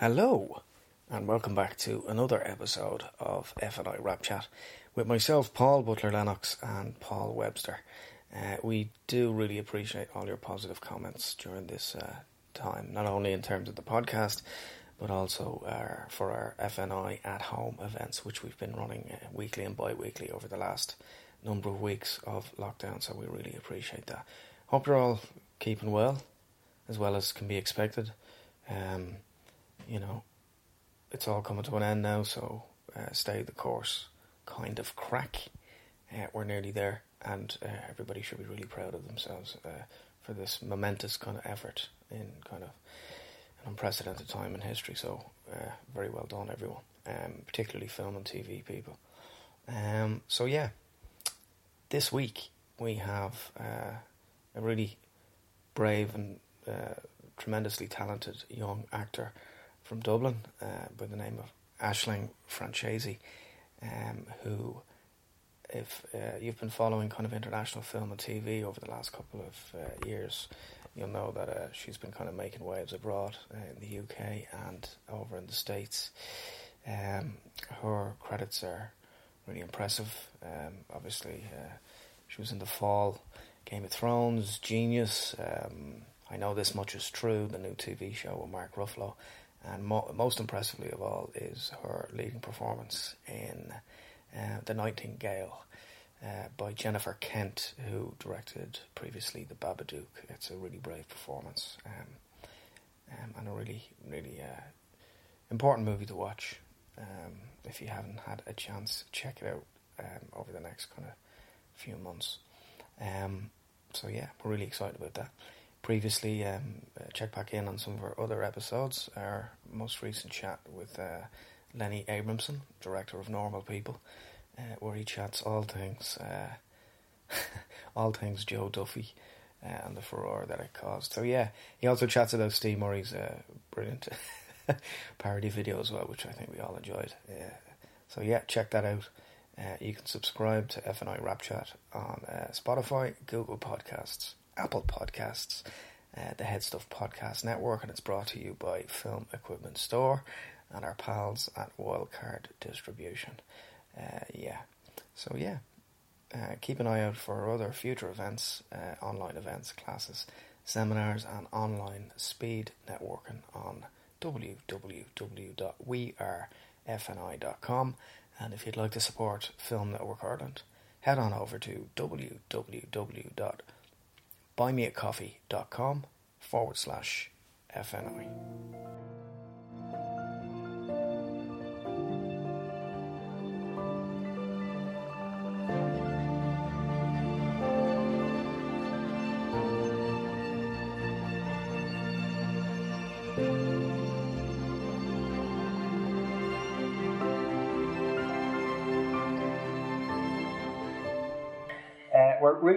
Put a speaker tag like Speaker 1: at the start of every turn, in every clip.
Speaker 1: Hello, and welcome back to another episode of FNI Wrapchat with myself, Paul Butler Lennox, and Paul Webster. Uh, we do really appreciate all your positive comments during this uh, time, not only in terms of the podcast, but also uh, for our FNI at home events, which we've been running uh, weekly and bi weekly over the last number of weeks of lockdown. So we really appreciate that. Hope you're all keeping well, as well as can be expected. Um, you know, it's all coming to an end now, so uh, stay the course, kind of crack. Uh, we're nearly there, and uh, everybody should be really proud of themselves uh, for this momentous kind of effort in kind of an unprecedented time in history. So, uh, very well done, everyone, um, particularly film and TV people. Um, so, yeah, this week we have uh, a really brave and tremendously talented young actor from Dublin uh, by the name of Aisling Franciosi, um, who, if uh, you've been following kind of international film and TV over the last couple of uh, years, you'll know that uh, she's been kind of making waves abroad uh, in the UK and over in the States. Um, her credits are really impressive. Um, obviously, uh, she was in the fall Game of Thrones, Genius. Um, I know this much is true. The new TV show with Mark Ruffalo, and mo- most impressively of all is her leading performance in uh, The Nightingale uh, by Jennifer Kent, who directed previously The Babadook. It's a really brave performance um, um, and a really, really uh, important movie to watch. Um, if you haven't had a chance, check it out um, over the next kind of few months. Um, so yeah, we're really excited about that previously, um, uh, check back in on some of our other episodes. Our most recent chat with uh, Lenny Abrahamson, director of Normal People, uh, where he chats all things, uh, all things Joe Duffy uh, and the furor that it caused. So yeah, he also chats about Steve Murray's uh, brilliant parody video as well, which I think we all enjoyed. so yeah, check that out. you can subscribe to FNI Wrapchat on Spotify, Google Podcasts, Apple Podcasts, uh, the HeadStuff Podcast Network, and it's brought to you by Film Equipment Store and our pals at Wildcard Distribution. Uh, yeah, so yeah, uh, keep an eye out for other future events, uh, online events, classes, seminars, and online speed networking on www.wearefni.com. And if you'd like to support Film Network Ireland, head on over to www buymeacoffee.com forward slash FNI.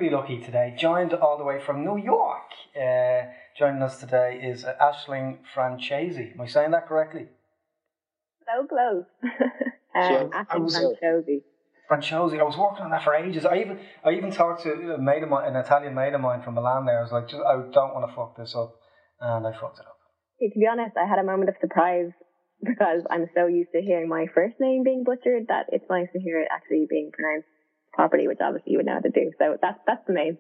Speaker 1: Really lucky today. Joined all the way from New York. Uh, joining us today is uh, Aisling Francesi. Am I saying that correctly?
Speaker 2: So close. um, Aisling Franciosi.
Speaker 1: Franciosi. I was working on that for ages. I even I even talked to a mate of mine, an Italian mate of mine from Milan. There, I was like, just, I don't want to fuck this up, and I fucked it up.
Speaker 2: to be honest, I had a moment of surprise because I'm so used to hearing my first name being butchered that it's nice to hear it actually being pronounced property, which obviously you would know how to do. So that's that's the main.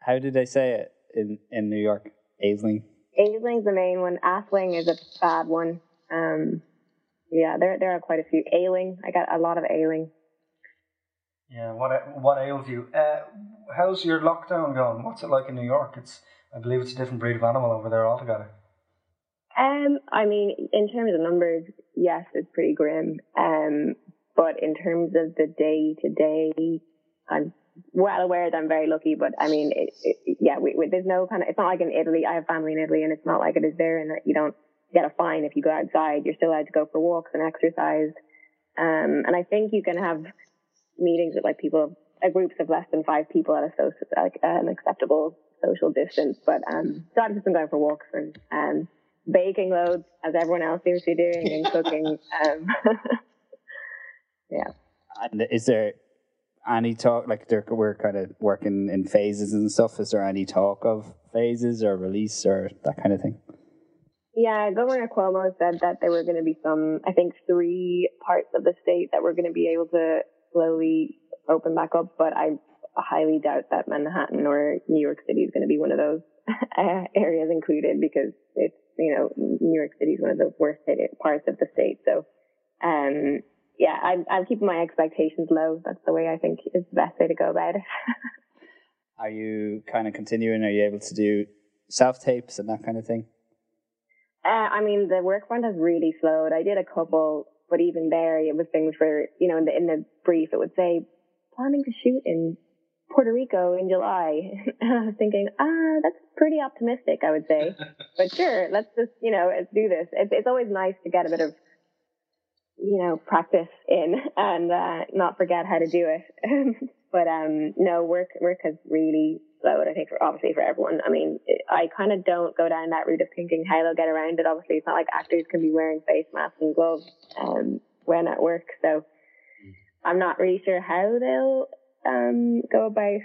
Speaker 3: How did they say it in in New York? Aisling.
Speaker 2: Aisling's the main one. Aisling is a bad one. Um, yeah, there there are quite a few. Ailing, I got a lot of ailing.
Speaker 1: Yeah, what what ails you? Uh, how's your lockdown going? What's it like in New York? It's I believe it's a different breed of animal over there altogether.
Speaker 2: Um, I mean, in terms of numbers, yes, it's pretty grim. Um, but in terms of the day to day I'm well aware that I'm very lucky, but I mean, it, it, yeah, we, we, there's no kind of, it's not like in Italy. I have family in Italy and it's not like it is there and that you don't get a fine if you go outside. You're still allowed to go for walks and exercise. Um, and I think you can have meetings with like people, uh, groups of less than five people at a social, like an acceptable social distance. But, um, so I've just been going for walks and, um, baking loads as everyone else seems to be doing and cooking. Um, yeah.
Speaker 3: And is there any talk like we're kind of working in phases and stuff? Is there any talk of phases or release or that kind of thing?
Speaker 2: Yeah, Governor Cuomo said that there were going to be some, I think, three parts of the state that were going to be able to slowly open back up, but I highly doubt that Manhattan or New York City is going to be one of those areas included because it's, you know, New York City is one of the worst hit parts of the state. So, um, yeah, I'm, I'm keeping my expectations low. That's the way I think is the best way to go about it.
Speaker 3: Are you kind of continuing? Are you able to do self tapes and that kind of thing?
Speaker 2: Uh, I mean, the work front has really slowed. I did a couple, but even there, it was things for, you know, in the, in the brief, it would say planning to shoot in Puerto Rico in July. And I was thinking, ah, that's pretty optimistic, I would say. but sure, let's just, you know, do this. It's, it's always nice to get a bit of, you know, practice in and uh, not forget how to do it. but um, no, work work has really slowed. I think for obviously for everyone. I mean, I kind of don't go down that route of thinking how they'll get around it. Obviously, it's not like actors can be wearing face masks and gloves um, when at work. So I'm not really sure how they'll um, go about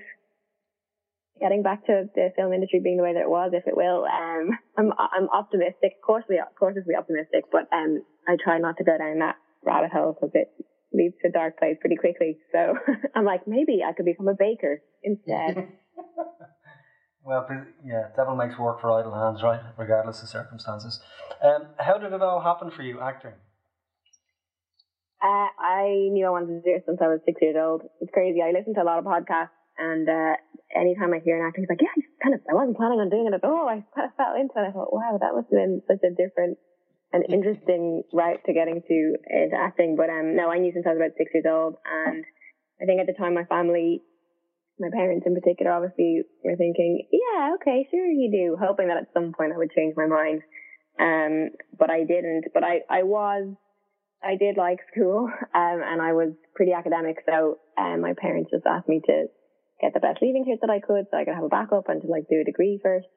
Speaker 2: getting back to the film industry being the way that it was, if it will. Um, I'm I'm optimistic. Of course, we of course we optimistic, but um, I try not to go down that rabbit hole because it leads to a dark place pretty quickly. So I'm like, maybe I could become a baker instead.
Speaker 4: well, yeah, devil makes work for idle hands, right? Regardless of circumstances. Um, how did it all happen for you, acting?
Speaker 2: Uh, I knew I wanted to do it since I was six years old. It's crazy. I listen to a lot of podcasts, and uh, anytime I hear an actor, he's like, "Yeah, I kind of, I wasn't planning on doing it at all. I kind of fell into it." I thought, "Wow, that must have been such a different and interesting route to getting to into acting." But um, no, I knew since I was about six years old, and I think at the time my family, my parents in particular, obviously were thinking, "Yeah, okay, sure you do," hoping that at some point I would change my mind. Um, but I didn't. But I, I was I did like school, um, and I was pretty academic. So, um, my parents just asked me to get the best leaving cert that I could, so I could have a backup and to like do a degree first.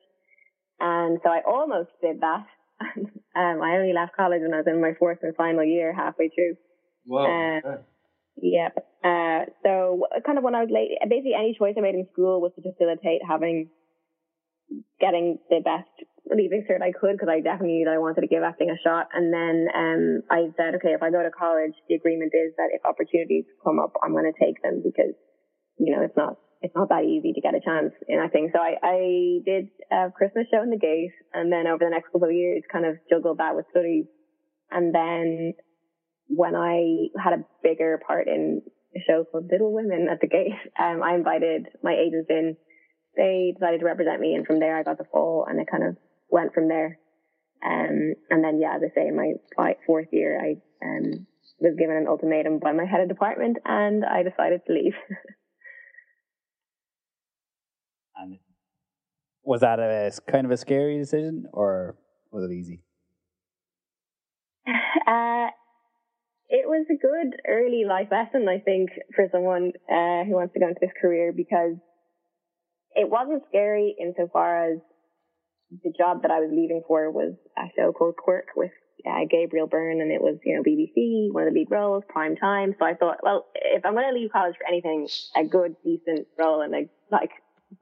Speaker 2: And so I almost did that. um, I only left college when I was in my fourth and final year, halfway through.
Speaker 4: Wow. Uh,
Speaker 2: yeah. Uh, so kind of when I was late, basically any choice I made in school was to facilitate having, getting the best leaving cert I could because I definitely knew that I wanted to give acting a shot. And then um, I said, okay, if I go to college, the agreement is that if opportunities come up, I'm going to take them because you know it's not it's not that easy to get a chance in acting. So I, I did a Christmas show in the Gate, and then over the next couple of years, kind of juggled that with studies. And then when I had a bigger part in a show called Little Women at the Gate, um, I invited my agents in. They decided to represent me, and from there I got the fall, and it kind of went from there. Um, and then, yeah, as I say, my fourth year, I um, was given an ultimatum by my head of department, and I decided to leave.
Speaker 3: and was that a kind of a scary decision, or was it easy?
Speaker 2: Uh, it was a good early life lesson, I think, for someone uh, who wants to go into this career because it wasn't scary insofar as the job that I was leaving for was a show called Quirke with uh, Gabriel Byrne, and it was you know BBC, one of the lead roles, prime time. So I thought, well, if I'm going to leave college for anything, a good, decent role and a like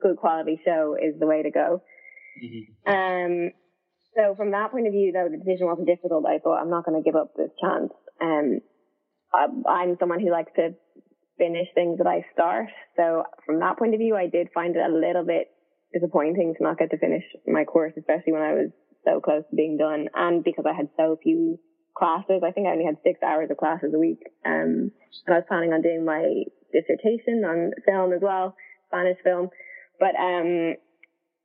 Speaker 2: good quality show is the way to go. Mm-hmm. Um, so from that point of view, though, the decision wasn't difficult. I thought I'm not going to give up this chance. Um, I'm someone who likes to finish things that I start. So from that point of view, I did find it a little bit disappointing to not get to finish my course, especially when I was so close to being done and because I had so few classes. I think I only had six hours of classes a week. Um, and I was planning on doing my dissertation on film as well, Spanish film. But, um,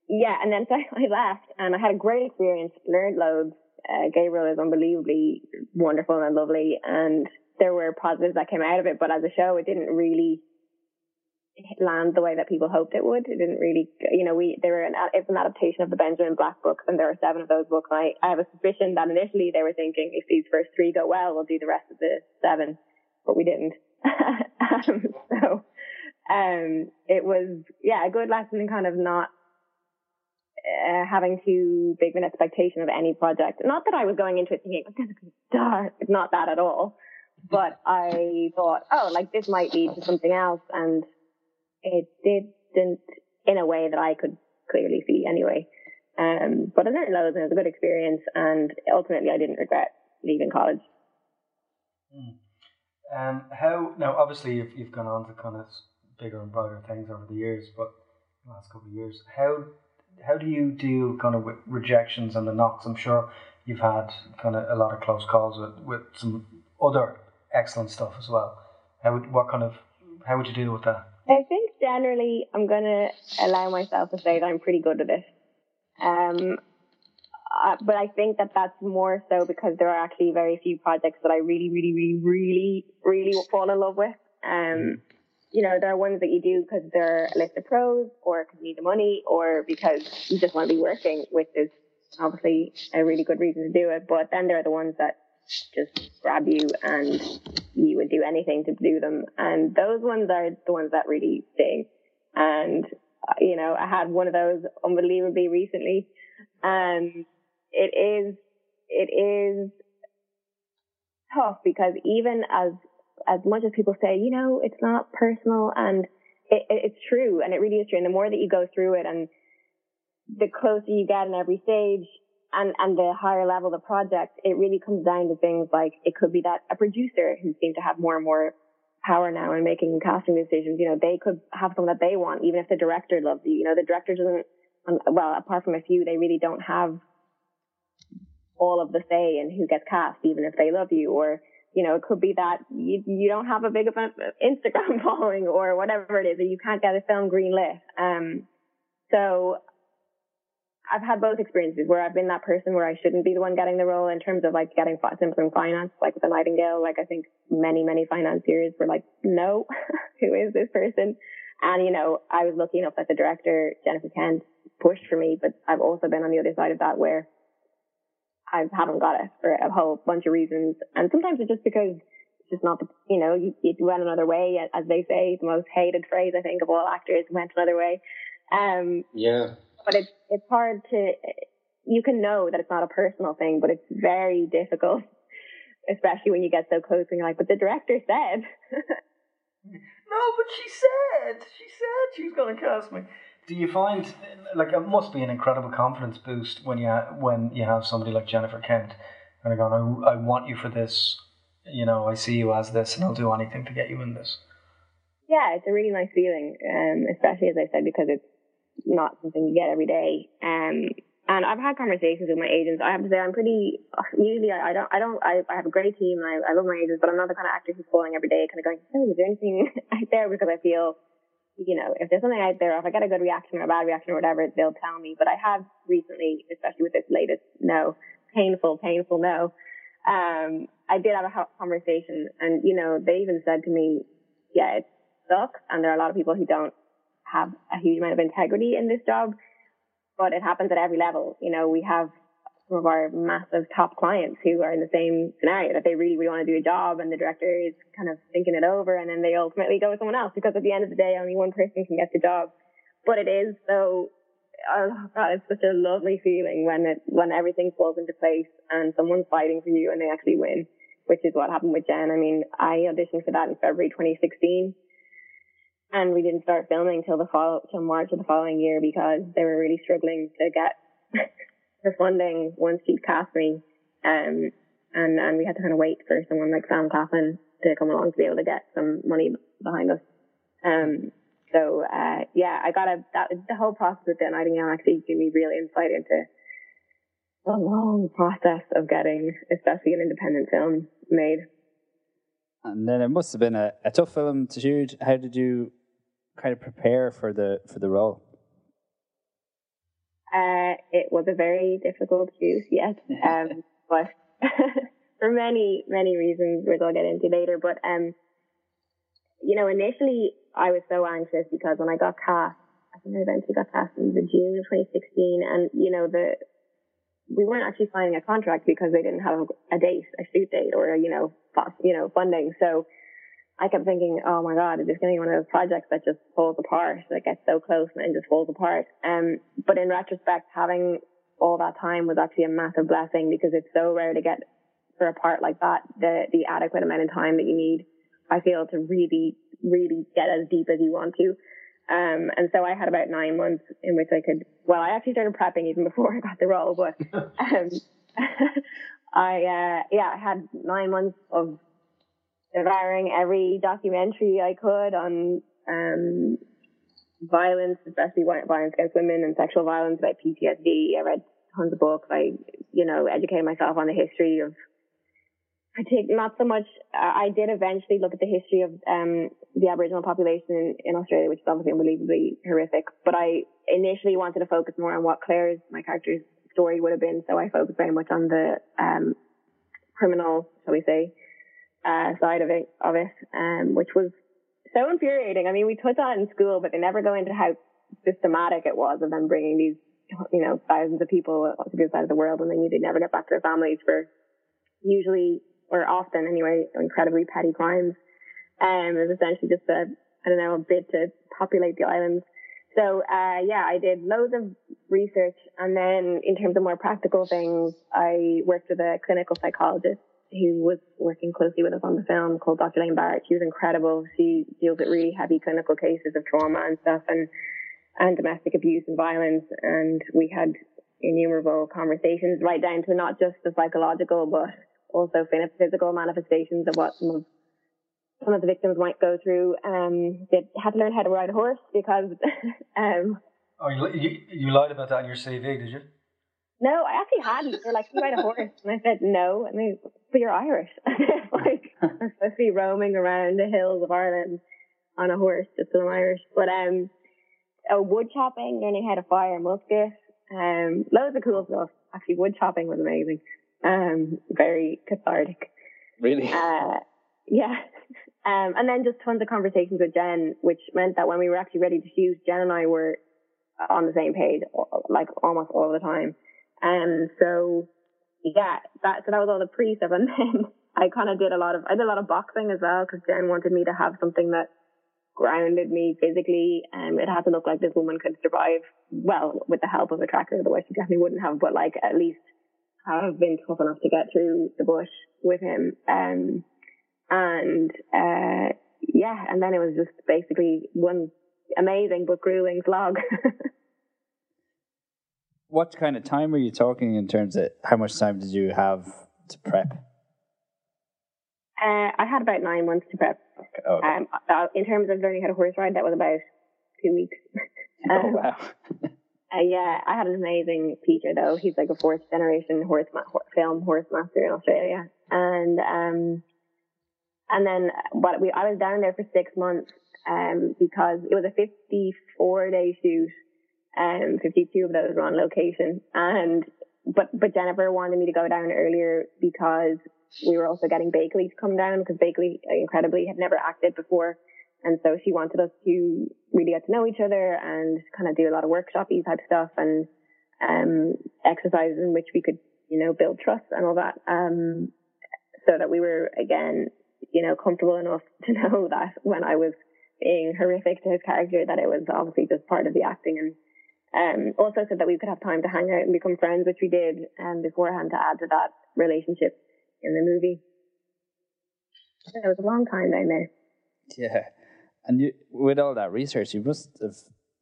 Speaker 2: yeah, and then so I left and I had a great experience, learned loads. Uh, Gabriel is unbelievably wonderful and lovely and there were positives that came out of it, but as a show, it didn't really land the way that people hoped it would. It didn't really, you know, we, they were an, it's an adaptation of the Benjamin Black books and there are seven of those books. I, I have a suspicion that initially they were thinking if these first three go well, we'll do the rest of the seven, but we didn't. um, it was, yeah, a good lesson in kind of not, uh, having too big of an expectation of any project. Not that I was going into it thinking, this is dark. It's not that at all. But I thought, oh, like this might lead to something else. And it didn't in a way that I could clearly see anyway. Um, but I learned loads and it was a good experience. And ultimately, I didn't regret leaving college.
Speaker 4: Mm. Um, how now? Obviously, you've, you've gone on to kind of bigger and brighter things over the years, but the last couple of years, how how do you deal kind of with rejections and the knocks? I'm sure you've had kind of a lot of close calls with, with some other excellent stuff as well. How would, what kind of how would you deal with that?
Speaker 2: I think generally I'm gonna allow myself to say that I'm pretty good at it. Um, uh, but I think that that's more so because there are actually very few projects that I really, really, really, really, really fall in love with. Um, you know, there are ones that you do because they're a list of pros or because you need the money or because you just want to be working, which is obviously a really good reason to do it. But then there are the ones that just grab you and you would do anything to do them. And those ones are the ones that really sting. And, uh, you know, I had one of those unbelievably recently. And it is, it is tough because even as as much as people say, you know, it's not personal and it, it, it's true and it really is true. And the more that you go through it and the closer you get in every stage and, and the higher level the project, it really comes down to things like it could be that a producer who seems to have more and more power now in making casting decisions, you know, they could have something that they want, even if the director loves you. You know, the director doesn't, um, well, apart from a few, they really don't have all of the say in who gets cast, even if they love you or, you know, it could be that you, you don't have a big Instagram following or whatever it is, or you can't get a film greenlit. Um, so I've had both experiences where I've been that person where I shouldn't be the one getting the role in terms of like getting simple finance, like with the Nightingale. Like I think many, many financiers were like, no, who is this person? And, you know, I was lucky enough that the director, Jennifer Kent, pushed for me, but I've also been on the other side of that where I haven't got it for a whole bunch of reasons. And sometimes it's just because it's just not the, you know, you, you went another way, as they say, the most hated phrase, I think, of all actors, went another way. Um,
Speaker 1: yeah.
Speaker 2: But it's, it's hard to, you can know that it's not a personal thing, but it's very difficult, especially when you get so close and you're like, but the director said.
Speaker 4: no, but she said, she said she was going to cast me do you find like it must be an incredible confidence boost when you when you have somebody like Jennifer Kent and going, I, I want you for this, you know, I see you as this, and I'll do anything to get you in this.
Speaker 2: Yeah, it's a really nice feeling, um, especially as I said because it's not something you get every day. Um, and I've had conversations with my agents. I have to say, I'm pretty. Usually, I, I don't. I don't. I, I have a great team. And I, I love my agents, but I'm not the kind of actor who's calling every day, kind of going, "Oh, is there anything out there?" Because I feel you know, if there's something out there, if I get a good reaction or a bad reaction or whatever, they'll tell me. But I have recently, especially with this latest no, painful, painful no, um, I did have a conversation and, you know, they even said to me, yeah, it sucks. And there are a lot of people who don't have a huge amount of integrity in this job, but it happens at every level. You know, we have some of our massive top clients who are in the same scenario that they really, really want to do a job and the director is kind of thinking it over and then they ultimately go with someone else because at the end of the day, only one person can get the job. But it is so, oh God, it's such a lovely feeling when it, when everything falls into place and someone's fighting for you and they actually win, which is what happened with Jen. I mean, I auditioned for that in February 2016 and we didn't start filming till the fall, till March of the following year because they were really struggling to get the funding once she'd cast me. Um, and, and we had to kind of wait for someone like Sam Claflin to come along to be able to get some money behind us. Um, so, uh, yeah, I got a, that, the whole process with the Nightingale actually gave me real insight into the long process of getting, especially an independent film made.
Speaker 3: And then it must have been a, a tough film to shoot. How did you kind of prepare for the for the role?
Speaker 2: Uh, it was a very difficult shoot, yes, um, but for many, many reasons, which I'll get into later. But, um, you know, initially I was so anxious because when I got cast, I think I eventually got cast in the June of 2016, and you know the we weren't actually signing a contract because they didn't have a date, a shoot date, or you know, you know, funding. So I kept thinking, oh my God, is this going to be one of those projects that just falls apart, that gets so close and then just falls apart? Um, but in retrospect, having all that time was actually a massive blessing because it's so rare to get for a part like that, the, the adequate amount of time that you need, I feel, to really, really get as deep as you want to. Um, and so I had about nine months in which I could, well, I actually started prepping even before I got the role, but, um, I, uh, yeah, I had nine months of devouring every documentary I could on, um, violence, especially violence against women and sexual violence, about PTSD. I read tons of books. I, you know, educated myself on the history of I take not so much. Uh, I did eventually look at the history of um, the Aboriginal population in, in, Australia, which is obviously unbelievably horrific. But I initially wanted to focus more on what Claire's, my character's story would have been. So I focused very much on the um, criminal, shall we say, uh, side of it, of it, um, which was so infuriating. I mean, we on it in school, but they never go into how systematic it was of them bringing these, you know, thousands of people to the other side of the world, and then they'd never get back to their families for usually or often anyway, incredibly petty crimes. Um, it was essentially just a, I don't know, a bid to populate the islands. So, uh, yeah, I did loads of research. And then in terms of more practical things, I worked with a clinical psychologist who was working closely with us on the film called Dr. Lane Barrett. She was incredible. She deals with really heavy clinical cases of trauma and stuff and, and domestic abuse and violence. And we had innumerable conversations right down to not just the psychological, but also physical manifestations of what some of some of the victims might go through. Um, they had to learn how to ride a horse because. um,
Speaker 4: oh, you, you, you lied about that in your CV, did you?
Speaker 2: No, I actually hadn't. They're like, you ride a horse, and I said no. And they, but you're Irish. like I'm supposed to be roaming around the hills of Ireland on a horse just because I'm Irish. But um, oh, wood chopping, learning how to fire a musket, um, loads of cool stuff. Actually, wood chopping was amazing um, very cathartic.
Speaker 3: Really?
Speaker 2: Uh, yeah. Um, and then just tons of conversations with Jen, which meant that when we were actually ready to shoot, Jen and I were on the same page, like almost all the time. And so, yeah, that, so that was all the pre stuff. And then I kind of did a lot of, I did a lot of boxing as well because Jen wanted me to have something that grounded me physically. Um, it had to look like this woman could survive well with the help of a tracker, otherwise she definitely wouldn't have, but like at least have been tough enough to get through the bush with him. Um, and, uh, yeah, and then it was just basically one amazing but grueling slog.
Speaker 3: what kind of time were you talking in terms of how much time did you have to prep?
Speaker 2: Uh, I had about nine months to prep. Okay. okay. Um, uh, in terms of learning how to horse ride, that was about two weeks.
Speaker 3: um, oh wow!
Speaker 2: Uh, yeah, I had an amazing teacher though. He's like a fourth generation horse ma- film horse master in Australia, and um, and then what we I was down there for six months um because it was a fifty four day shoot, um fifty two of those were on location, and but but Jennifer wanted me to go down earlier because we were also getting Baykali to come down because Baykali incredibly had never acted before. And so she wanted us to really get to know each other and kind of do a lot of workshopy type stuff and um, exercises in which we could, you know, build trust and all that. Um, so that we were again, you know, comfortable enough to know that when I was being horrific to his character, that it was obviously just part of the acting and um, also so that we could have time to hang out and become friends, which we did um, beforehand to add to that relationship in the movie. It was a long time down there.
Speaker 3: Yeah. And you, with all that research, you must have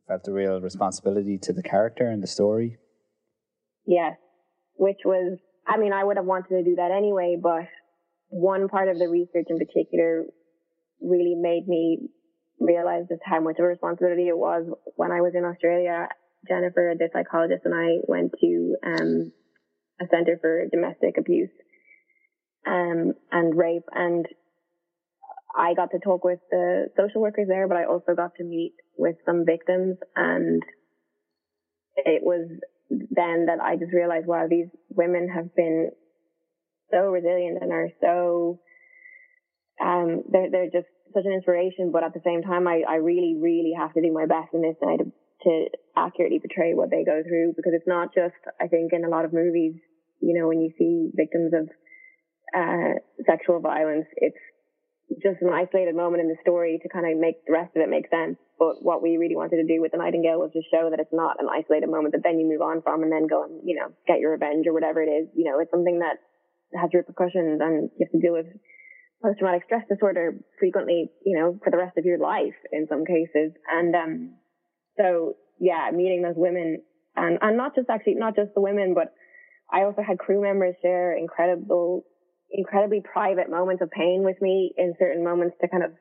Speaker 3: felt a real responsibility to the character and the story.
Speaker 2: Yes, which was, I mean, I would have wanted to do that anyway, but one part of the research in particular really made me realize just how much of a responsibility it was when I was in Australia. Jennifer, the psychologist, and I went to um, a center for domestic abuse um, and rape, and I got to talk with the social workers there, but I also got to meet with some victims and it was then that I just realized, wow, these women have been so resilient and are so, um, they're, they're just such an inspiration. But at the same time, I, I really, really have to do my best in this now to, to accurately portray what they go through because it's not just, I think in a lot of movies, you know, when you see victims of, uh, sexual violence, it's just an isolated moment in the story to kind of make the rest of it make sense. But what we really wanted to do with the Nightingale was to show that it's not an isolated moment that then you move on from and then go and, you know, get your revenge or whatever it is. You know, it's something that has repercussions and you have to deal with post traumatic stress disorder frequently, you know, for the rest of your life in some cases. And um, so, yeah, meeting those women and, and not just actually, not just the women, but I also had crew members share incredible, incredibly private moments of pain with me in certain moments to kind of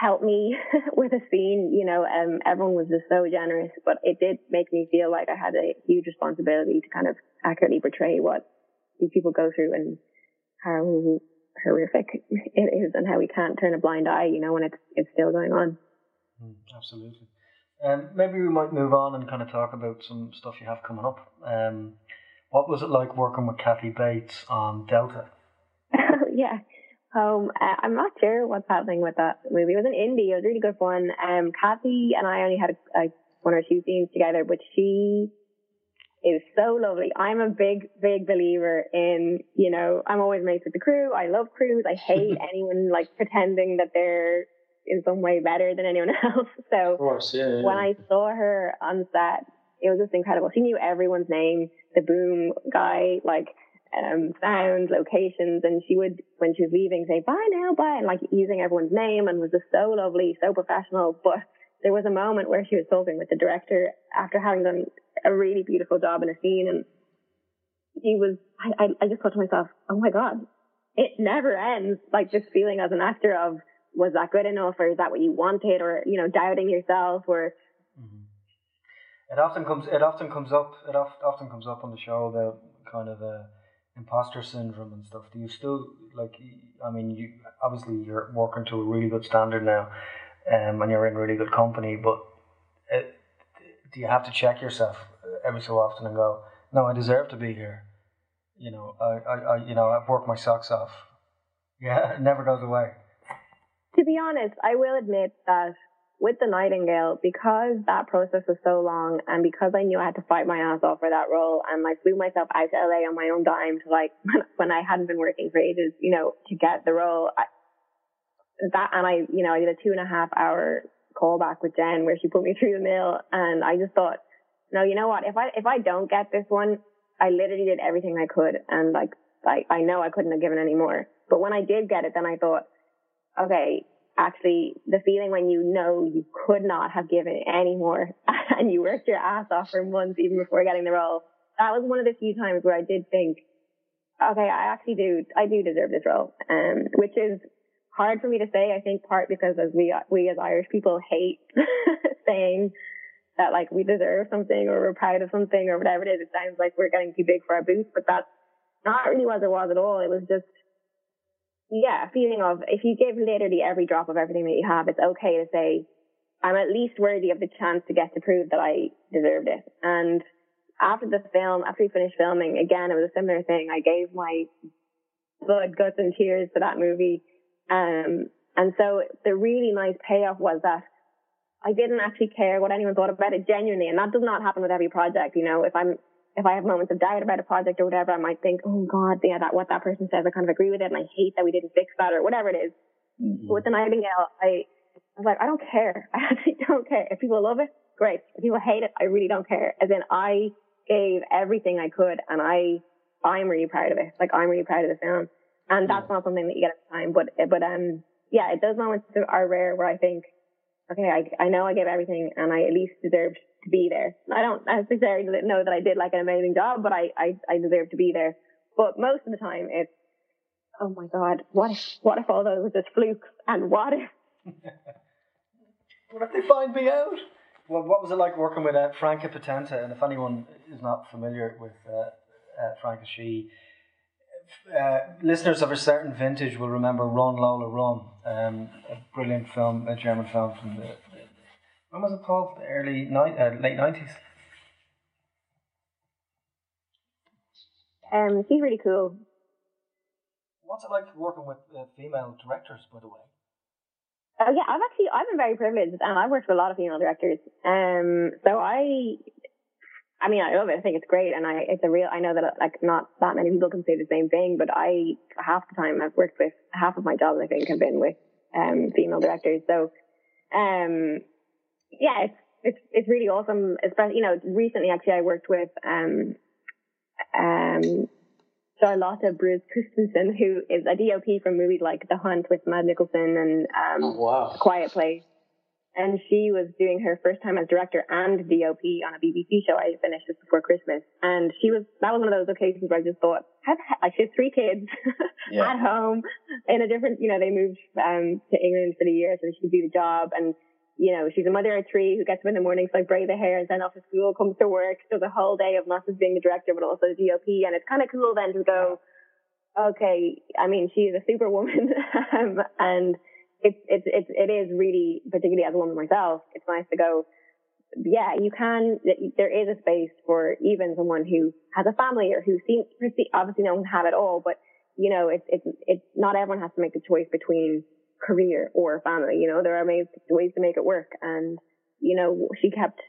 Speaker 2: help me with a scene. You know, um, everyone was just so generous, but it did make me feel like I had a huge responsibility to kind of accurately portray what these people go through and how horrific it is and how we can't turn a blind eye, you know, when it's, it's still going on.
Speaker 4: Mm, absolutely. Um, maybe we might move on and kind of talk about some stuff you have coming up. Um, what was it like working with Kathy Bates on Delta?
Speaker 2: yeah. Um, I'm not sure what's happening with that movie. It was an indie. It was really good fun. Um, Kathy and I only had a, a, one or two scenes together, but she is so lovely. I'm a big, big believer in, you know, I'm always mates with the crew. I love crews. I hate anyone like pretending that they're in some way better than anyone else. So
Speaker 3: course, yeah, yeah.
Speaker 2: when I saw her on set, it was just incredible. She knew everyone's name, the boom guy, like um, sound, locations, and she would, when she was leaving, say, bye now, bye, and like using everyone's name and was just so lovely, so professional. But there was a moment where she was talking with the director after having done a really beautiful job in a scene and she was I, I, I just thought to myself, Oh my God, it never ends. Like this feeling as an actor of was that good enough or is that what you wanted or, you know, doubting yourself or
Speaker 4: mm-hmm. it often comes it often comes up it often comes up on the show about kind of a imposter syndrome and stuff. Do you still like I mean you obviously you're working to a really good standard now um, and you're in really good company. But it, uh, do you have to check yourself every so often and go, "No, I deserve to be here." You know, I, I, I you know, I've worked my socks off. Yeah, it never goes away.
Speaker 2: To be honest, I will admit that with the Nightingale, because that process was so long and because I knew I had to fight my ass off for that role and like flew myself out to LA on my own dime to like when I hadn't been working for ages, you know, to get the role, I, that, and I, you know, I did a two and a half hour call back with Jen where she put me through the mill. And I just thought, no, you know what? If I, if I don't get this one, I literally did everything I could. And like, I, I know I couldn't have given any more. But when I did get it, then I thought, okay, actually the feeling when you know you could not have given any more and you worked your ass off for months even before getting the role. That was one of the few times where I did think, okay, I actually do, I do deserve this role. Um, which is hard for me to say. I think part because as we we as Irish people hate saying that like we deserve something or we're proud of something or whatever it is. It sounds like we're getting too big for our boots, but that's not really what it was at all. It was just yeah, feeling of if you give literally every drop of everything that you have, it's okay to say I'm at least worthy of the chance to get to prove that I deserved it. And after the film, after we finished filming, again, it was a similar thing. I gave my blood, guts, and tears to that movie um, and so the really nice payoff was that I didn't actually care what anyone thought about it genuinely. And that does not happen with every project. You know, if I'm, if I have moments of doubt about a project or whatever, I might think, oh God, yeah, that, what that person says, I kind of agree with it. And I hate that we didn't fix that or whatever it is. Mm-hmm. But with the Nightingale, I, I was like, I don't care. I actually don't care. If people love it, great. If people hate it, I really don't care. As in, I gave everything I could and I, I'm really proud of it. Like, I'm really proud of the film and that's yeah. not something that you get at the time. But but um yeah, those moments are rare where I think, okay, I I know I gave everything, and I at least deserved to be there. I don't necessarily know that I did like an amazing job, but I I, I deserve to be there. But most of the time, it's oh my god, what if what if all those were just flukes, and what if
Speaker 4: what if they find me out? Well, what was it like working with uh, Franka Potente? And if anyone is not familiar with uh, uh, Franka, she uh, listeners of a certain vintage will remember Run Lola Run, um, a brilliant film, a German film from the, the when was it called? The early ni- uh, late nineties.
Speaker 2: Um, she's really cool.
Speaker 4: What's it like working with uh, female directors, by the way?
Speaker 2: Oh yeah, I've actually I've been very privileged, and I've worked with a lot of female directors. Um, so I I mean, I love it. I think it's great, and I it's a real. I know that like not that many people can say the same thing, but I half the time I've worked with half of my jobs I think have been with um, female directors. So, um, yeah, it's it's it's really awesome. Especially you know recently actually I worked with um um Charlotte Bruus Christensen, who is a DOP from movies like The Hunt with Mads Nicholson and um,
Speaker 1: Oh, wow.
Speaker 2: Quiet Place. And she was doing her first time as director and DOP on a BBC show. I finished just before Christmas. And she was, that was one of those occasions where I just thought, how the heck, like she has three kids
Speaker 3: Yeah.
Speaker 2: at home in a different, you know, they moved, um, to England for the year so she could do the job. And, you know, she's a mother of three who gets up in the mornings, like braid the hair and send off to school, comes to work, does a whole day of not just being the director, but also the DOP. And it's kind of cool then to go, okay, I mean, she's a superwoman. um, and it's, it's, it's, it is really, particularly as a woman myself, it's nice to go, yeah, you can, there is a space for even someone who has a family or who seems, obviously no one have it all, but you know, it's, it's, it's not everyone has to make the choice between career or family. You know, there are ways, to make it work. And, you know, she kept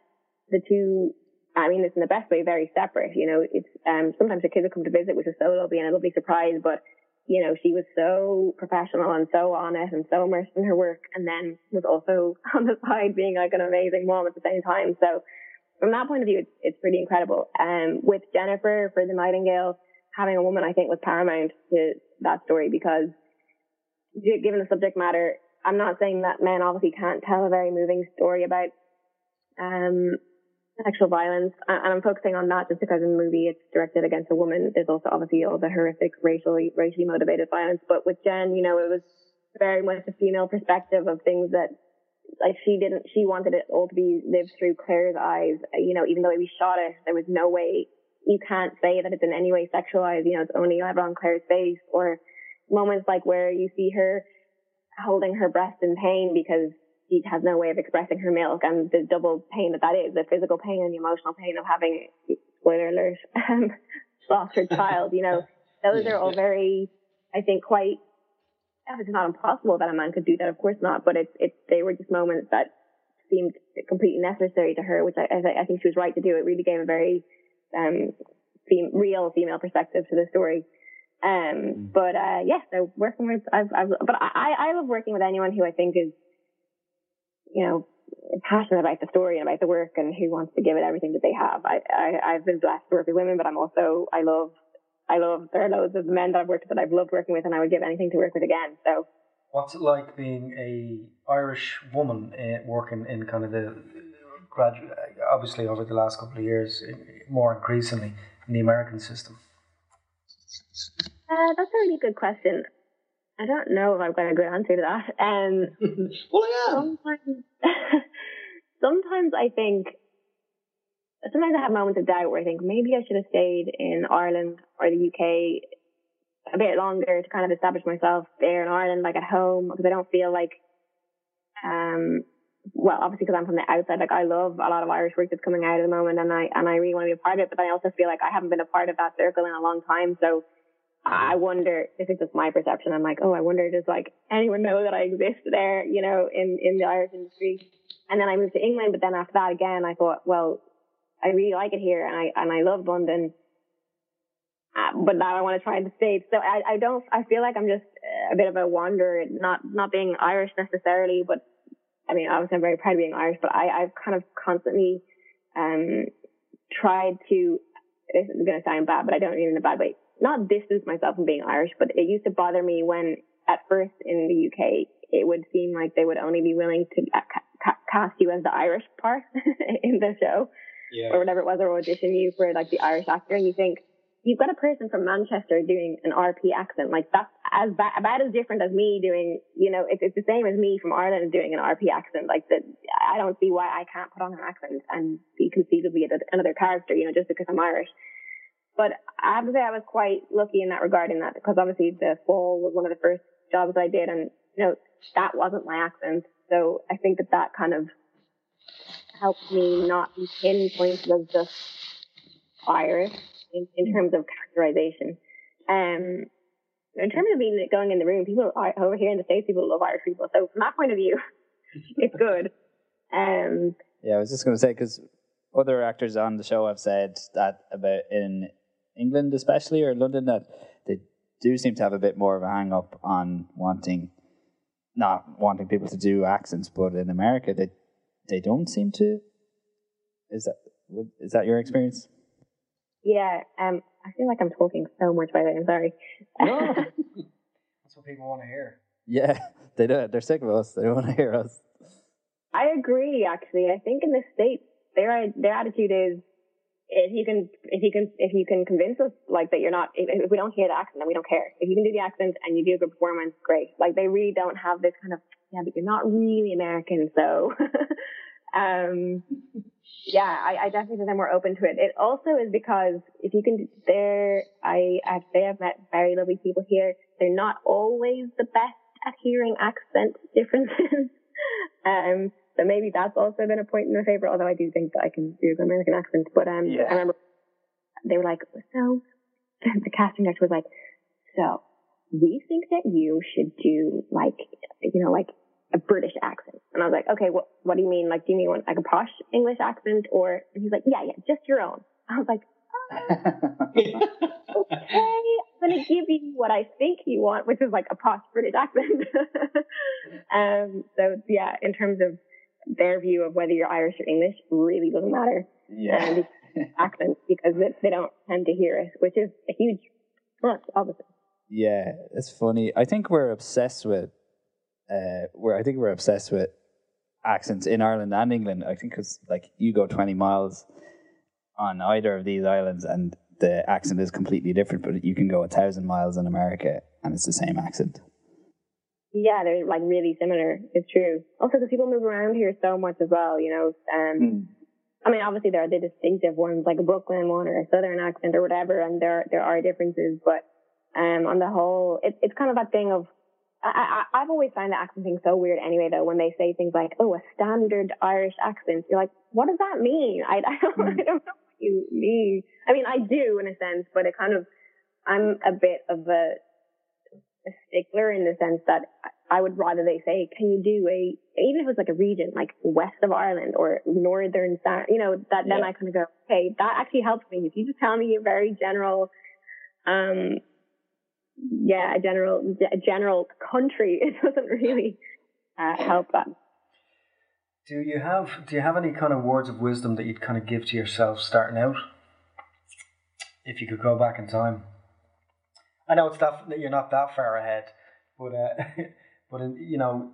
Speaker 2: the two, I mean, it's in the best way, very separate. You know, it's, um, sometimes the kids would come to visit, which is so lovely and a lovely surprise, but, you know, she was so professional and so on it and so immersed in her work and then was also on the side being like an amazing mom at the same time. So from that point of view, it's, it's pretty incredible. Um, with Jennifer for the Nightingale, having a woman, I think, was paramount to that story because given the subject matter, I'm not saying that men obviously can't tell a very moving story about um, sexual violence, and I'm focusing on that just because in the movie it's directed against a woman. There's also obviously all the horrific racially racially motivated violence, but with Jen, you know, it was very much a female perspective of things that like she didn't she wanted it all to be lived through Claire's eyes. You know, even though we shot it, there was no way you can't say that it's in any way sexualized. You know, it's only ever on Claire's face or moments like where you see her holding her breast in pain because she has no way of expressing her milk and the double pain that that is, the physical pain and the emotional pain of having, spoiler alert, um, lost her child, you know, those are all very, I think, quite, it's not impossible that a man could do that, of course not, but it's, it's, they were just moments that seemed completely necessary to her, which I, I, I think she was right to do. It really gave a very, um, fem- real female perspective to the story. Um, but, uh, yeah, so working with, I've, I've, but I, I love working with anyone who I think is, you know, passionate about the story and about the work and who wants to give it everything that they have. I, I, I've been blessed to work with women, but I'm also, I love, I love, there are loads of men that I've worked with that I've loved working with and I would give anything to work with again. So.
Speaker 4: What's it like being a Irish woman uh, working in kind of the graduate, obviously over the last couple of years, more increasingly in the American system?
Speaker 2: Uh, that's a really good question. I don't know if I've got a good answer to that. Um,
Speaker 1: well, I am.
Speaker 2: Sometimes, sometimes I think, sometimes I have moments of doubt where I think maybe I should have stayed in Ireland or the UK a bit longer to kind of establish myself there in Ireland, like at home, because I don't feel like, um, well, obviously because I'm from the outside, like I love a lot of Irish work that's coming out at the moment and I, and I really want to be a part of it, but I also feel like I haven't been a part of that circle in a long time. So I wonder, this is just my perception. I'm like, oh, I wonder, does like anyone know that I exist there, you know, in, in the Irish industry? And then I moved to England, but then after that again, I thought, well, I really like it here and I, and I love London. Uh, but now I want to try the States. So I, I don't, I feel like I'm just a bit of a wanderer, not, not being Irish necessarily, but I mean, obviously I'm very proud of being Irish, but I, I've kind of constantly, um, tried to, this is going to sound bad, but I don't mean in a bad way, not distance myself from being Irish, but it used to bother me when at first in the UK, it would seem like they would only be willing to ca- cast you as the Irish part in the show
Speaker 1: yeah.
Speaker 2: or whatever it was, or audition you for like the Irish actor. And you think, you've got a person from Manchester doing an RP accent. Like that's as ba- about as different as me doing, you know, it's, it's the same as me from Ireland doing an RP accent. Like that, I don't see why I can't put on an accent and be conceivably another character, you know, just because I'm Irish. But I have to say I was quite lucky in that regard in that because obviously the fall was one of the first jobs I did and, you know, that wasn't my accent. So I think that that kind of helped me not be pinpointed as just Irish in, in terms of characterization. Um, in terms of being going in the room, people are, over here in the States, people love Irish people. So from that point of view, it's good. Um,
Speaker 3: yeah, I was just going to say, because other actors on the show have said that about in England, especially or London, that they do seem to have a bit more of a hang up on wanting, not wanting people to do accents, but in America, they they don't seem to. Is that is that your experience?
Speaker 2: Yeah, um, I feel like I'm talking so much by the way. I'm sorry.
Speaker 4: No, that's what people want to hear.
Speaker 3: Yeah, they do. They're sick of us. They don't want to hear us.
Speaker 2: I agree. Actually, I think in the states, their their attitude is if you can if you can if you can convince us like that you're not if, if we don't hear the accent then we don't care. If you can do the accent and you do a good performance great. Like they really don't have this kind of yeah but you're not really American so um yeah I, I definitely think they're more open to it. It also is because if you can there I I have to say I've met very lovely people here. They're not always the best at hearing accent differences. Um so maybe that's also been a point in my favor, although I do think that I can do an American accent. But um,
Speaker 4: Yeah.
Speaker 2: I remember they were like, so the casting director was like, so we think that you should do like, you know, like a British accent. And I was like, okay, what, what do you mean? Like, do you mean like a posh English accent or, and he's like, yeah, yeah, just your own. I was like, okay, I'm going to give you what I think you want, which is like a posh British accent. um, so yeah, in terms of their view of whether you're Irish or English really doesn't matter.
Speaker 3: yeah.
Speaker 2: And accents because they, don't tend to hear it, which is a huge plus, obviously.
Speaker 3: Yeah, it's funny. I think we're obsessed with. Uh, we're I think we're obsessed with accents in Ireland and England. I think because like you go twenty miles on either of these islands and the accent is completely different, but you can go a thousand miles in America and it's the same accent.
Speaker 2: Yeah, they're like really similar. It's true. Also, because people move around here so much as well, you know. Um, I mean, obviously there are the distinctive ones, like a Brooklyn one or a Southern accent or whatever, and there there are differences. But um, on the whole, it, it's kind of that thing of I, I I've always found the accent thing so weird. Anyway, though, when they say things like, "Oh, a standard Irish accent," you're like, "What does that mean?" I I don't, I don't know what you mean. I mean, I do in a sense, but it kind of I'm a bit of a a stickler in the sense that I would rather they say, can you do a, even if it's like a region, like west of Ireland or northern, you know, that then
Speaker 3: Yeah.
Speaker 2: I kind of go, okay, that actually helps me. If you just tell me a very general, um, yeah, a general, a general country, it doesn't really uh, help that.
Speaker 4: Do you have do you have any kind of words of wisdom that you'd kind of give to yourself starting out? If you could go back in time. I know it's that you're not that far ahead, but uh, but you know,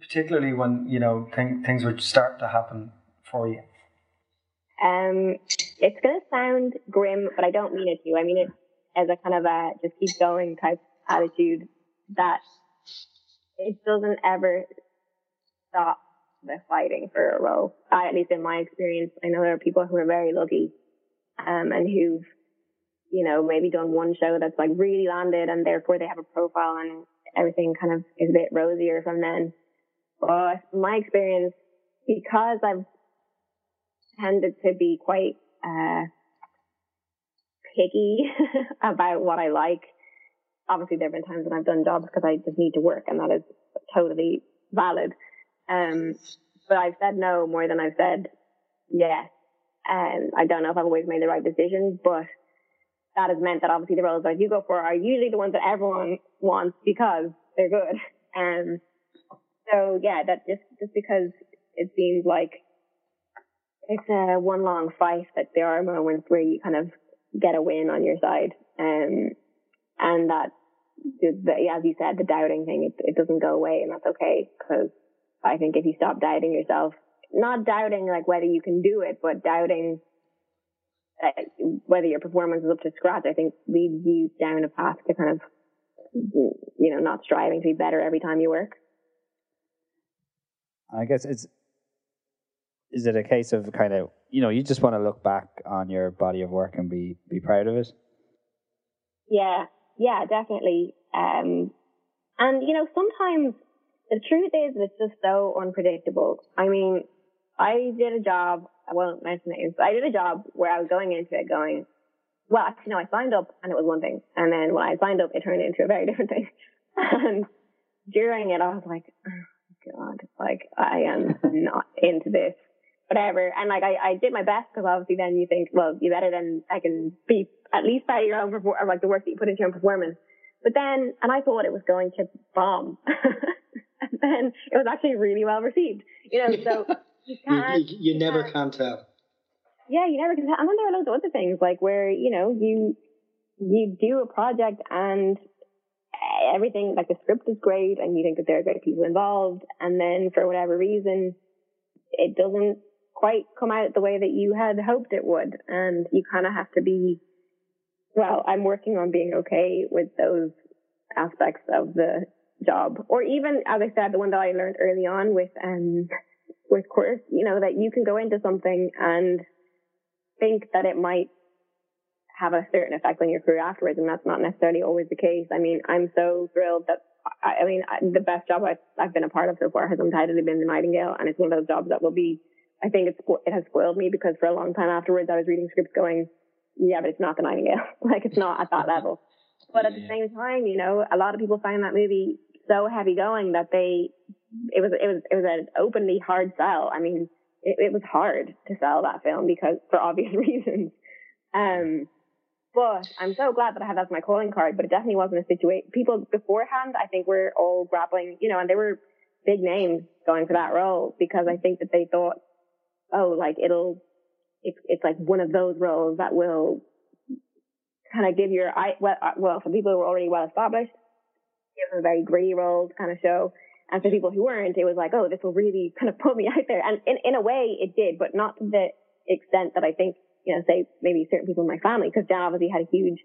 Speaker 4: particularly when you know thing, things would start to happen for you.
Speaker 2: Um, it's to sound grim, but I don't mean it to. I mean it as a kind of a just keep going type attitude that it doesn't ever stop the fighting for a role. I, at least in my experience, I know there are people who are very lucky, um, and who've, you know, maybe done one show that's like really landed and therefore they have a profile and everything kind of is a bit rosier from then. But my experience, because I've tended to be quite uh, picky about what I like. Obviously, there have been times when I've done jobs because I just need to work, and that is totally valid. Um, but I've said no more than I've said yes. And I don't know if I've always made the right decision, but that has meant that obviously the roles that you go for are usually the ones that everyone wants because they're good. And so yeah, that just just because it seems like it's a one long fight that there are moments where you kind of get a win on your side. Um, and that, as you said, the doubting thing, it, it doesn't go away and that's okay because I think if you stop doubting yourself, not doubting like whether you can do it, but doubting uh, whether your performance is up to scratch, I think leads you down a path to kind of, you know, not striving to be better every time you work.
Speaker 3: I guess it's is it a case of kind of you know you just want to look back on your body of work and be be proud of it.
Speaker 2: Yeah, yeah, definitely. Um, and you know, sometimes the truth is it's just so unpredictable. I mean, I did a job. I won't mention names. But I did a job where I was going into it going, well, actually, no, I signed up and it was one thing, and then when I signed up, it turned into a very different thing. and during it, I was like, oh God, like I am not into this whatever. And like I, I did my best because obviously then you think, well, you better than I can be at least proud of your own perfor- or like the work that you put into your own performance. But then, and I thought it was going to bomb. and then it was actually really well received. You know, so you
Speaker 5: You, you, you never
Speaker 2: can't-
Speaker 5: can tell.
Speaker 2: yeah, you never can tell. And then there are loads of other things like where you know you you do a project and everything like the script is great and you think that there are great people involved, and then for whatever reason it doesn't quite come out the way that you had hoped it would, and you kind of have to be. Well, I'm working on being okay with those aspects of the job, or even as I said, the one that I learned early on with um with course, you know, that you can go into something and think that it might have a certain effect on your career afterwards, and that's not necessarily always the case. I mean, I'm so thrilled that I, I mean the best job I've, I've been a part of so far has undoubtedly been the Nightingale, and it's one of those jobs that will be. I think it's it has spoiled me because for a long time afterwards I was reading scripts going, yeah, but it's not the Nightingale. like it's not at that level. But at the same time, you know, a lot of people find that movie so heavy going that they it was it was it was an openly hard sell. I mean, it, it was hard to sell that film because for obvious reasons. Um, but I'm so glad that I had that as my calling card. But it definitely wasn't a situation. People beforehand, I think, were all grappling, you know, and they were big names going for that role because I think that they thought, oh, like it'll, it's it's like one of those roles that will kind of give your eye well, uh, well for people who were already well established, give them a very gritty role to kind of show. And for people who weren't, it was like, oh, this will really kind of put me out there. And in, in a way, it did, but not to the extent that I think, you know, say maybe certain people in my family, because Jan obviously had a huge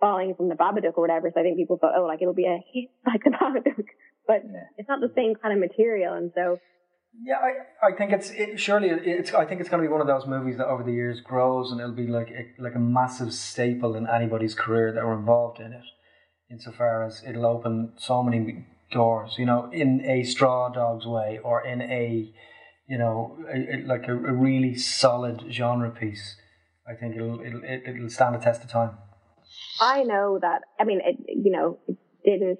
Speaker 2: following from the Babadook or whatever. So I think people thought, oh, like it'll be a hit like the Babadook, but yeah. it's not the same kind of material. And so,
Speaker 4: yeah, I, I think it's it, surely it's I think it's going to be one of those movies that over the years grows and it'll be like a, like a massive staple in anybody's career that were involved in it. Insofar as it'll open so many doors, you know, in a straw dog's way or in a, you know, a, a, like a, a, really solid genre piece. I think it'll it'll it'll stand the test of time.
Speaker 2: I know that. I mean, it, you know, it didn't.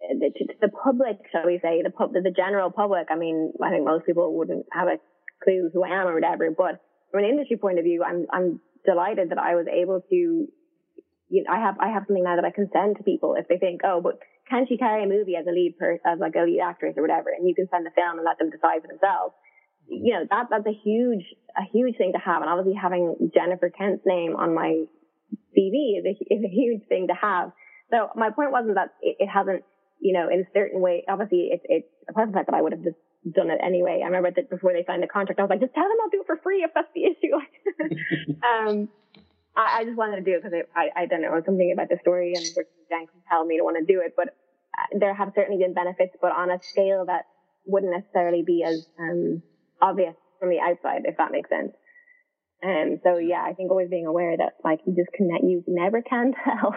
Speaker 2: The, the public, shall we say, the pub, the general public. I mean, I think most people wouldn't have a clue who I am or whatever. But from an industry point of view, I'm I'm delighted that I was able to. You know, I have I have something now that I can send to people if they think, oh, but can she carry a movie as a lead per, as like a lead actress or whatever, and you can send the film and let them decide for themselves. You know, that that's a huge a huge thing to have, and obviously having Jennifer Kent's name on my CV is a is a huge thing to have. So my point wasn't that it, it hasn't, you know, in a certain way. Obviously, it's it's a part of the fact that I would have just done it anyway. I remember that before they signed the contract, I was like, just tell them I'll do it for free if that's the issue. um, I, I just wanted to do it because I, I don't know, something about the story and Jen compelled me to want to do it. But uh, there have certainly been benefits, but on a scale that wouldn't necessarily be as um, obvious from the outside, if that makes sense. And um, so, yeah, I think always being aware that like you just connect, you never can tell.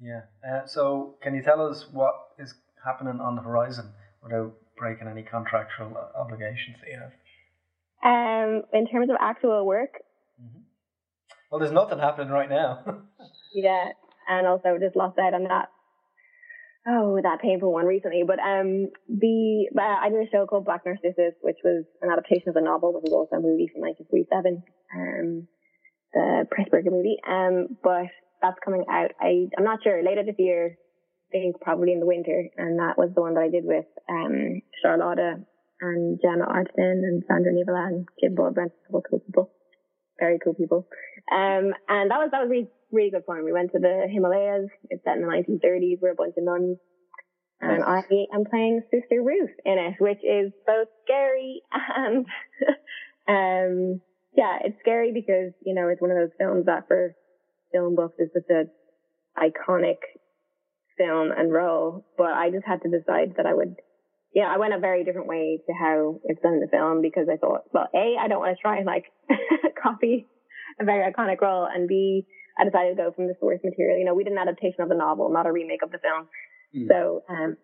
Speaker 4: Yeah. Uh, so, can you tell us what is happening on the horizon without breaking any contractual obligations that you have?
Speaker 2: Um, in terms of actual work.
Speaker 4: Well, there's nothing happening right now.
Speaker 2: yeah, and also just lost out on that. Oh, that painful one recently. But um, the uh, I did a show called Black Narcissus, which was an adaptation of a novel, which was also a movie from 1947, um, the Pressburger movie. Um, but that's coming out. I I'm not sure later this year. I think probably in the winter, and that was the one that I did with um Charlotte and Gemma Arterton and Alessandro Nivola and Jim Broadbent, a couple of people very cool people. Um, and that was, that was really, really good fun. We went to the Himalayas. It's set in the 1930s. We're a bunch of nuns. And I am playing Sister Ruth in it, which is both scary and, um, yeah, it's scary because, you know, it's one of those films that for film buffs is such a iconic film and role. But I just had to decide that I would yeah, I went a very different way to how it's done in the film because I thought, well, A, I don't want to try and like copy a very iconic role, and B, I decided to go from the source material. You know, we did an adaptation of the novel, not a remake of the film. Mm. So, um,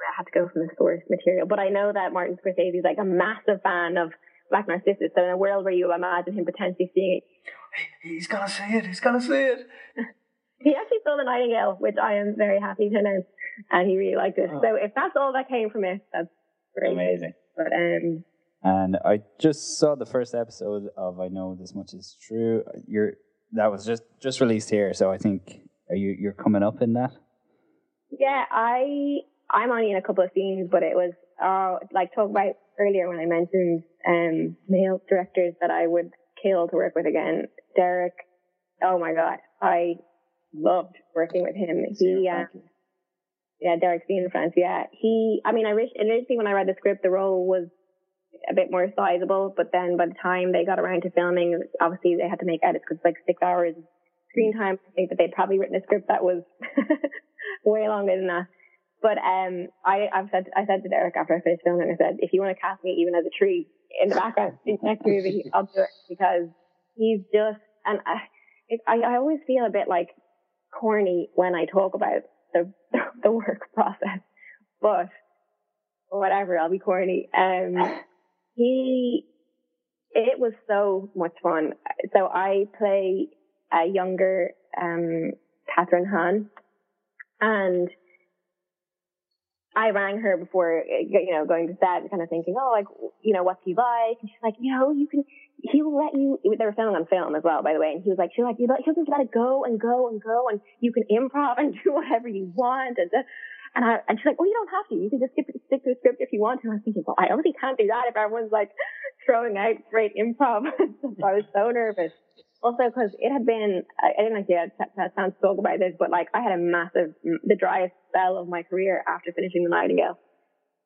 Speaker 2: I had to go from the source material. But I know that Martin Scorsese is like a massive fan of Black Narcissus. So in a world where you imagine him potentially seeing it,
Speaker 4: he's gonna see it. He's gonna see it.
Speaker 2: he actually saw the Nightingale, which I am very happy to announce and he really liked it. Oh. So if that's all that came from it, that's great.
Speaker 3: Amazing.
Speaker 2: But um,
Speaker 3: and I just saw the first episode of I Know This Much Is True. You're that was just just released here, so I think are you you're coming up in that?
Speaker 2: Yeah, I I'm only in a couple of scenes, but it was uh like talk about earlier when I mentioned um, male directors that I would kill to work with again. Derek, oh my god, I loved working with him. He, uh, yeah, Derek Cianfrance, yeah. He, I mean, I wish, initially when I read the script, the role was a bit more sizable, but then by the time they got around to filming, obviously they had to make edits because it's like six hours screen time. I think that they'd probably written a script that was way longer than that. But um, I, I've said, I said to Derek after I finished filming, I said, if you want to cast me even as a tree in the background in the next movie, I'll do it because he's just, and I, it, I, I always feel a bit like corny when I talk about the the work process, but whatever, I'll be corny. Um, he, it was so much fun. So I play a younger um Kathryn Hahn, and I rang her before, you know, going to set, and kind of thinking, oh, like, you know, what's he like? And she's like, you know, you can, he'll let you, they were filming on film as well, by the way. And he was like, she's like, he'll just let it go and go and go and you can improv and do whatever you want. And, and I, and she's like, well, you don't have to. You can just stick, stick to the script if you want to. And I was thinking, well, I obviously can't do that if everyone's like throwing out great improv. so I was so nervous also because it had been, I, I didn't to sound talk about this, but like I had a massive, the driest spell of my career after finishing The Nightingale.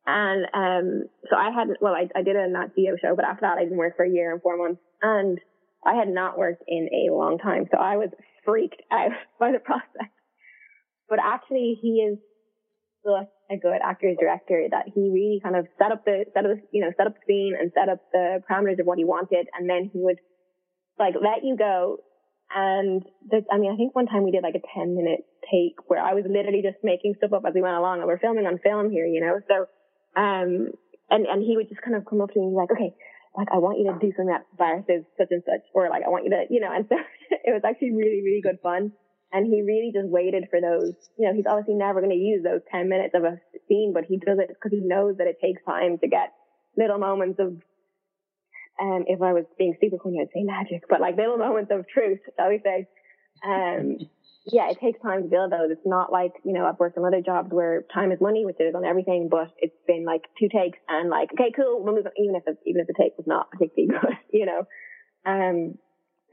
Speaker 2: And, um, so I hadn't, well, I, I did a Nat Geo show, but after that I didn't work for a year and four months and I had not worked in a long time. So I was freaked out by the prospect. But actually he is a good actor's director that he really kind of set up the, set up, you know, set up the scene and set up the parameters of what he wanted. And then he would like let you go. And the, I mean, I think one time we did like a 10 minute take where I was literally just making stuff up as we went along and we're filming on film here, you know? So, um, and, and he would just kind of come up to me and be like, okay, like, I want you to do something that viruses such and such, or like, I want you to, you know, and so it was actually really, really good fun. And he really just waited for those, you know, he's obviously never going to use those 10 minutes of a scene, but he does it because he knows that it takes time to get little moments of um, if I was being super corny, I'd say magic, but like little moments of truth, shall we say. Um, yeah, it takes time to build those. It's not like, you know, I've worked on other jobs where time is money, which is on everything, but it's been like two takes and like, okay, cool, we'll move on, even if, it, even if the take was not particularly good, you know. Um,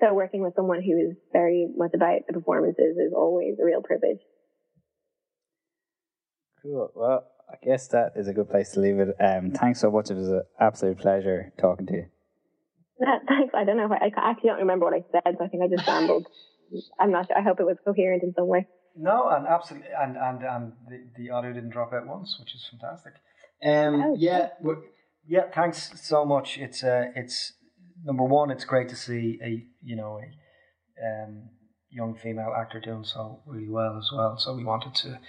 Speaker 2: so working with someone who is very much about the performances is always a real privilege.
Speaker 3: Cool. Well, I guess that is a good place to leave it. Um, thanks so much. It was an absolute pleasure talking to you.
Speaker 2: Thanks. I don't know if I, I actually don't remember what I said, so I think I just rambled. I'm not sure. I hope it was coherent in some way.
Speaker 4: No, and absolutely, and and and the, the audio didn't drop out once, which is fantastic. Um, oh, yeah, yeah. Thanks so much. It's uh, it's number one. It's great to see a you know a um, young female actor doing so really well as well. So we wanted to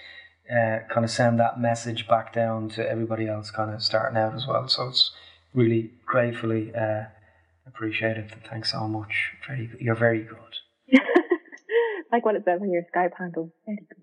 Speaker 4: uh, kind of send that message back down to everybody else, kind of starting out as well. So it's really gratefully. Uh, Appreciate it. Thanks so much. Very, you're very good.
Speaker 2: like what it says on your Skype handle. Very good.